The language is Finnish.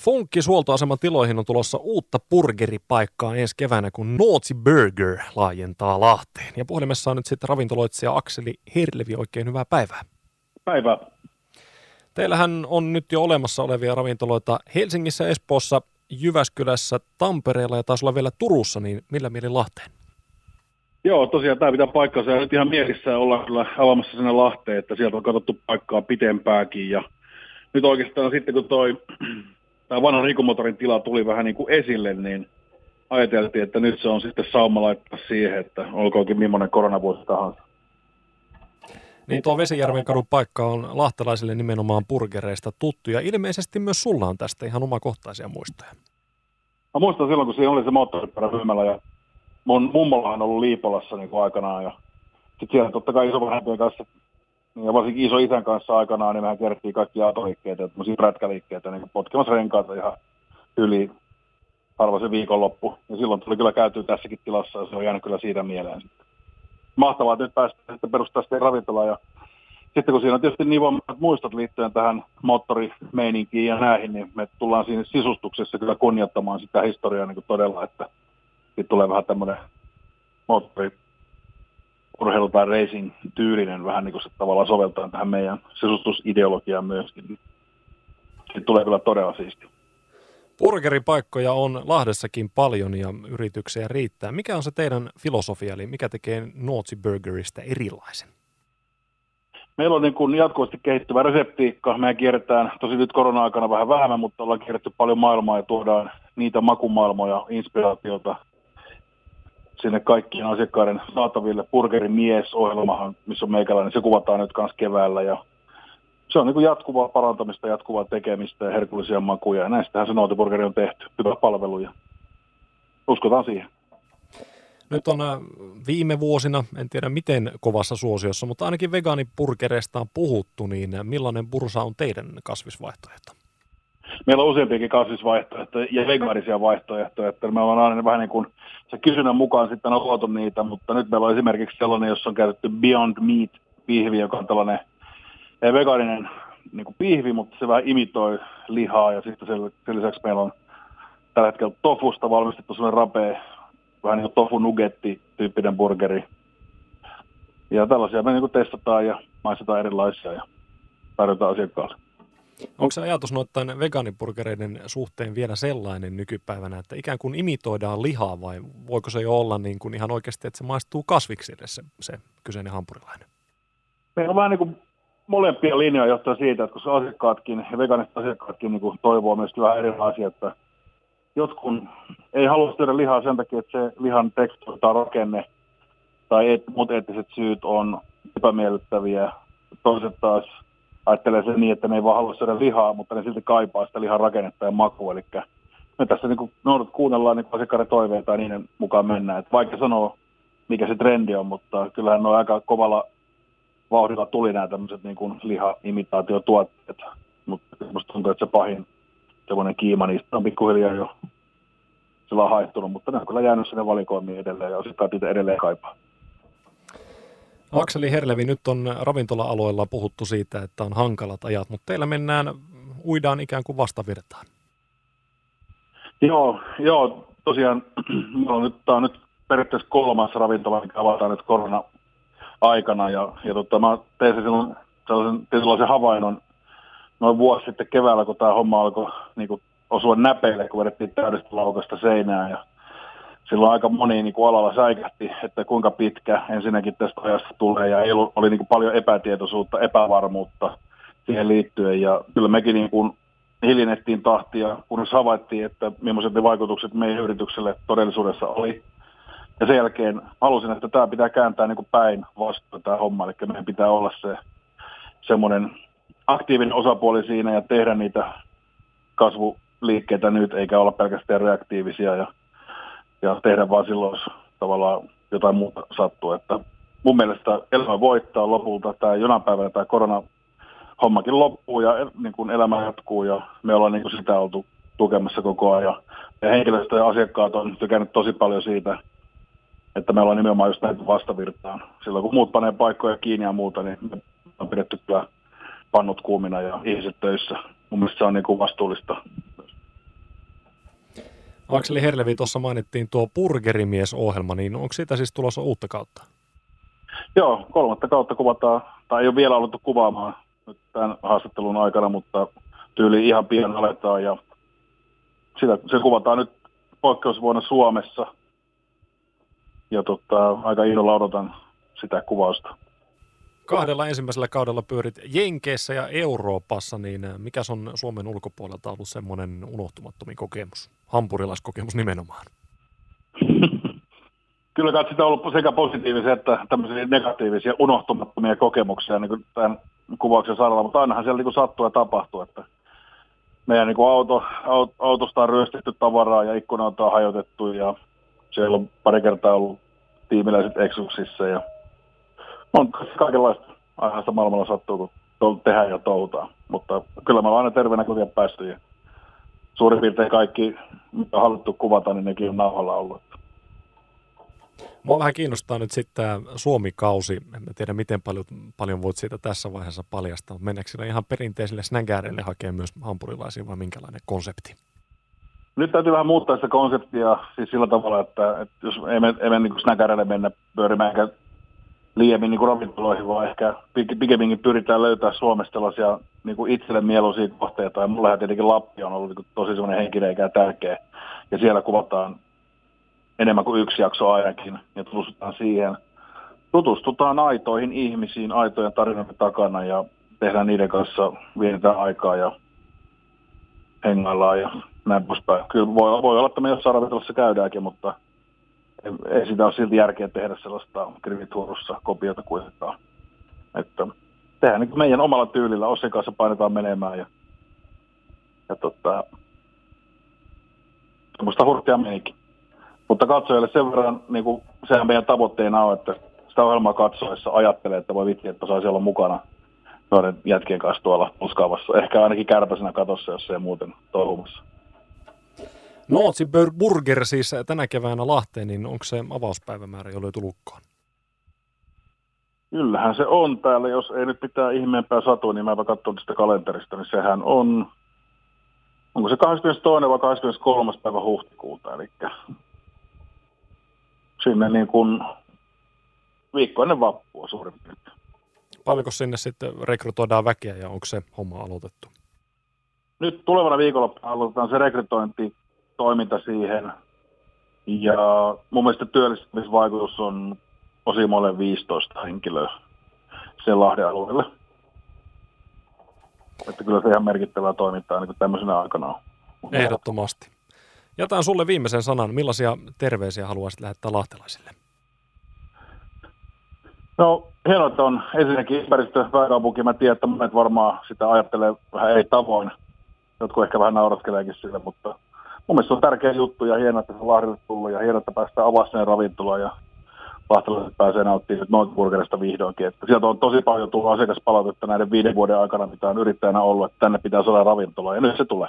Funkkis huoltoaseman tiloihin on tulossa uutta ensi keväänä, kun Naughty Burger laajentaa Lahteen. Ja puhelimessa on nyt sitten ravintoloitsija Akseli Herlevi. Oikein hyvää päivää. Päivää. Teillähän on nyt jo olemassa olevia ravintoloita Helsingissä, Espoossa, Jyväskylässä, Tampereella ja taas olla vielä Turussa, niin millä mielin Lahteen? Joo, tosiaan tämä pitää paikkansa ja nyt ihan mielissä ollaan kyllä avaamassa sinne Lahteen, että sieltä on katsottu paikkaa pitempääkin ja nyt oikeastaan sitten kun toi tämä vanha rikomotorin tila tuli vähän niin kuin esille, niin ajateltiin, että nyt se on sitten sauma laittaa siihen, että olkoonkin millainen koronavuosi tahansa. Niin tuo Vesijärven kadun paikka on lahtelaisille nimenomaan burgereista tuttu ja ilmeisesti myös sulla on tästä ihan omakohtaisia muistoja. Mä muistan silloin, kun siinä oli se moottoripyörämyymälä ja mun mummolla on ollut Liipolassa niin kuin aikanaan ja sitten siellä totta kai isovanhempien kanssa ja varsinkin iso isän kanssa aikanaan, niin mehän kerttiin kaikki autoliikkeitä tämmöisiä prätkäliikkeitä niin potkemassa renkaita ihan yli harva se viikonloppu. Ja silloin tuli kyllä käytyä tässäkin tilassa ja se on jäänyt kyllä siitä mieleen. Mahtavaa, että nyt päästä sitten perustaa sitten ravintola ja sitten kun siinä on tietysti niin voimakkaat muistot liittyen tähän moottorimeininkiin ja näihin, niin me tullaan siinä sisustuksessa kyllä kunnioittamaan sitä historiaa niin kuin todella, että sitten tulee vähän tämmöinen moottori urheilu- tai racing-tyylinen vähän niin kuin se tavallaan soveltaa tähän meidän sisustusideologiaan myöskin. Sitten tulee kyllä todella siisti. Burgeripaikkoja on Lahdessakin paljon ja yrityksiä riittää. Mikä on se teidän filosofia, eli mikä tekee Naughty Burgerista erilaisen? Meillä on niin kuin jatkuvasti kehittyvä reseptiikka. Me kierretään, tosi nyt korona-aikana vähän vähemmän, mutta ollaan kierretty paljon maailmaa ja tuodaan niitä makumaailmoja, inspiraatiota sinne kaikkien asiakkaiden saataville. Burgerin mies-ohjelmahan, missä on meikäläinen, se kuvataan nyt kanssa keväällä ja se on niin kuin jatkuvaa parantamista, jatkuvaa tekemistä ja herkullisia makuja. Ja näistähän se Noutiburgeri on tehty. Hyvä palvelu ja uskotaan siihen. Nyt on äh, viime vuosina, en tiedä miten kovassa suosiossa, mutta ainakin vegaanipurgereista on puhuttu, niin millainen bursa on teidän kasvisvaihtoehto? Meillä on useampiakin kasvisvaihtoehtoja ja vegaanisia vaihtoehtoja, että me ollaan aina vähän niin kuin se kysynnän mukaan sitten on luotu niitä, mutta nyt meillä on esimerkiksi sellainen, jossa on käytetty Beyond Meat pihvi, joka on tällainen eh, vegaaninen niin kuin pihvi, mutta se vähän imitoi lihaa ja sitten sen, sen lisäksi meillä on tällä hetkellä tofusta valmistettu sellainen rapea, vähän niin kuin tofu nugetti tyyppinen burgeri. Ja tällaisia me niin kuin testataan ja maistetaan erilaisia ja tarjotaan asiakkaalle. Onko se ajatus noiden vegaanipurgereiden suhteen vielä sellainen nykypäivänä, että ikään kuin imitoidaan lihaa vai voiko se jo olla niin kuin ihan oikeasti, että se maistuu kasviksille se, se kyseinen hampurilainen? Meillä on vähän niin kuin molempia linjoja johtaa siitä, että kun asiakkaatkin vegaaniset asiakkaatkin niin kuin toivoo myös vähän erilaisia, että jotkut ei halua syödä lihaa sen takia, että se lihan tekstuuri tai rakenne tai et, muut eettiset syyt on epämiellyttäviä. Toiset taas ajattelee sen niin, että ne ei vaan halua syödä lihaa, mutta ne silti kaipaa sitä lihan rakennetta ja makua. Eli me tässä niin noudat kuunnellaan niin asiakkaiden toiveita ja niiden mukaan mennään. Et vaikka sanoa, mikä se trendi on, mutta kyllähän ne on aika kovalla vauhdilla tuli nämä tämmöiset niin liha-imitaatiotuotteet. Mutta musta tuntuu, että se pahin semmoinen kiima niistä on pikkuhiljaa jo sillä on haittunut, mutta ne on kyllä jäänyt sinne valikoimiin edelleen ja asiakkaat niitä edelleen kaipaa. Akseli Herlevi, nyt on ravintola-aloilla puhuttu siitä, että on hankalat ajat, mutta teillä mennään, uidaan ikään kuin vastavirtaan. Joo, joo tosiaan on nyt, tämä on nyt periaatteessa kolmas ravintola, mikä avataan nyt korona-aikana. Ja, ja tota, mä tein silloin sellaisen tietynlaisen havainnon noin vuosi sitten keväällä, kun tämä homma alkoi niin kuin, osua näpeille, kun vedettiin täydestä laukasta seinään. Ja silloin aika moni niin kuin alalla säikähti, että kuinka pitkä ensinnäkin tästä ajasta tulee ja oli niin kuin paljon epätietoisuutta, epävarmuutta siihen liittyen ja kyllä mekin niin kuin hiljennettiin tahtia, kunnes havaittiin, että millaiset ne vaikutukset meidän yritykselle todellisuudessa oli. Ja sen jälkeen halusin, että tämä pitää kääntää niin kuin päin vastaan tämä homma, eli meidän pitää olla se semmoinen aktiivinen osapuoli siinä ja tehdä niitä kasvuliikkeitä nyt, eikä olla pelkästään reaktiivisia ja ja tehdä vaan silloin, jos tavallaan jotain muuta sattuu. Että mun mielestä elämä voittaa lopulta. Tämä jonain päivänä tämä korona hommakin loppuu ja niin kuin elämä jatkuu ja me ollaan niin kuin sitä oltu tukemassa koko ajan. Ja henkilöstö ja asiakkaat on tykännyt tosi paljon siitä, että me ollaan nimenomaan just näitä vastavirtaan. Silloin kun muut panee paikkoja kiinni ja muuta, niin me on pidetty kyllä pannut kuumina ja ihmiset töissä. Mun mielestä se on niin kuin vastuullista Akseli Herlevi, tuossa mainittiin tuo Burgerimies-ohjelma, niin onko siitä siis tulossa uutta kautta? Joo, kolmatta kautta kuvataan, tai ei ole vielä aloitettu kuvaamaan nyt tämän haastattelun aikana, mutta tyyli ihan pian aletaan ja sitä, se kuvataan nyt poikkeusvuonna Suomessa. Ja tota, aika innolla odotan sitä kuvausta. Kahdella ensimmäisellä kaudella pyörit Jenkeissä ja Euroopassa, niin äh, mikä on Suomen ulkopuolelta ollut semmoinen unohtumattomin kokemus, hampurilaiskokemus nimenomaan? Kyllä kai sitä on ollut sekä positiivisia että tämmöisiä negatiivisia unohtumattomia kokemuksia niin tämän kuvauksen saralla, mutta ainahan siellä niin sattuu ja tapahtuu, että meidän niin auto, auto, autosta on ryöstetty tavaraa ja ikkunat on hajotettu ja siellä on pari kertaa ollut tiimiläiset eksuksissa ja on kaikenlaista sitä maailmalla sattuu, kun tehdään ja toutaa. Mutta kyllä me ollaan aina terveenä kotiin päästy ja suurin piirtein kaikki, mitä on haluttu kuvata, niin nekin on nauhalla ollut. Mua vähän kiinnostaa nyt sitten tämä Suomi-kausi. En tiedä, miten paljon, paljon voit siitä tässä vaiheessa paljastaa, mutta mennäänkö sillä ihan perinteisille snägääreille hakea myös hampurilaisia vai minkälainen konsepti? Nyt täytyy vähän muuttaa sitä konseptia siis sillä tavalla, että, että jos ei me, ei me niin mennä pyörimään eikä liiemmin niin kuin ravintoloihin, vaan ehkä pikemminkin pyritään löytää Suomesta sellaisia niin kuin itselle mieluisia kohteita. Ja mulla tietenkin Lappi on ollut niin tosi semmoinen henkilö ja tärkeä. Ja siellä kuvataan enemmän kuin yksi jakso ainakin ja tutustutaan siihen. Tutustutaan aitoihin ihmisiin, aitojen tarinoiden takana ja tehdään niiden kanssa, vietetään aikaa ja hengaillaan ja näin poispäin. Kyllä voi, voi olla, että me jossain ravintolassa käydäänkin, mutta ei, sitä ole silti järkeä tehdä sellaista krivituorussa kopiota kuitenkaan. Että tehdään niin meidän omalla tyylillä, Ossin kanssa painetaan menemään ja, ja tota, semmoista hurtia menikin. Mutta katsojille sen verran, niin kuin, sehän meidän tavoitteena on, että sitä ohjelmaa katsoessa ajattelee, että voi vitsi, että saisi olla mukana noiden jätkien kanssa tuolla puskaavassa. Ehkä ainakin kärpäisenä katossa, jos ei muuten toivomassa. Nootsi Burger siis tänä keväänä Lahteen, niin onko se avauspäivämäärä jo löyty lukkoon? Kyllähän se on täällä. Jos ei nyt pitää ihmeempää satua, niin mä katson tästä kalenterista, niin sehän on, onko se 22. vai 23. päivä huhtikuuta, eli sinne niin kuin viikko ennen vappua suurin piirtein. Paljonko sinne sitten rekrytoidaan väkeä ja onko se homma aloitettu? Nyt tulevana viikolla aloitetaan se rekrytointitoiminta siihen. Ja mun mielestä työllistämisvaikutus on Osimolle 15 henkilöä sen Lahden alueelle. Että kyllä se ihan merkittävää toimintaa niin tämmöisenä aikana on. Ehdottomasti. Jätän sulle viimeisen sanan. Millaisia terveisiä haluaisit lähettää lahtelaisille? No hienoa, että on ensinnäkin ympäristö pääkaupunki. Mä tiedän, että monet varmaan sitä ajattelee vähän eri tavoin. Jotkut ehkä vähän nauraskeleekin sille, mutta mun se on tärkeä juttu ja hienoa, että se Lahdelle tullut ja hienoa, että päästään avaamaan ravintola ja lahtelaiset pääsee nauttimaan nyt Noitburgerista vihdoinkin. Että sieltä on tosi paljon tullut asiakaspalautetta näiden viiden vuoden aikana, mitä on yrittäjänä ollut, että tänne pitää saada ravintola ja nyt se tulee.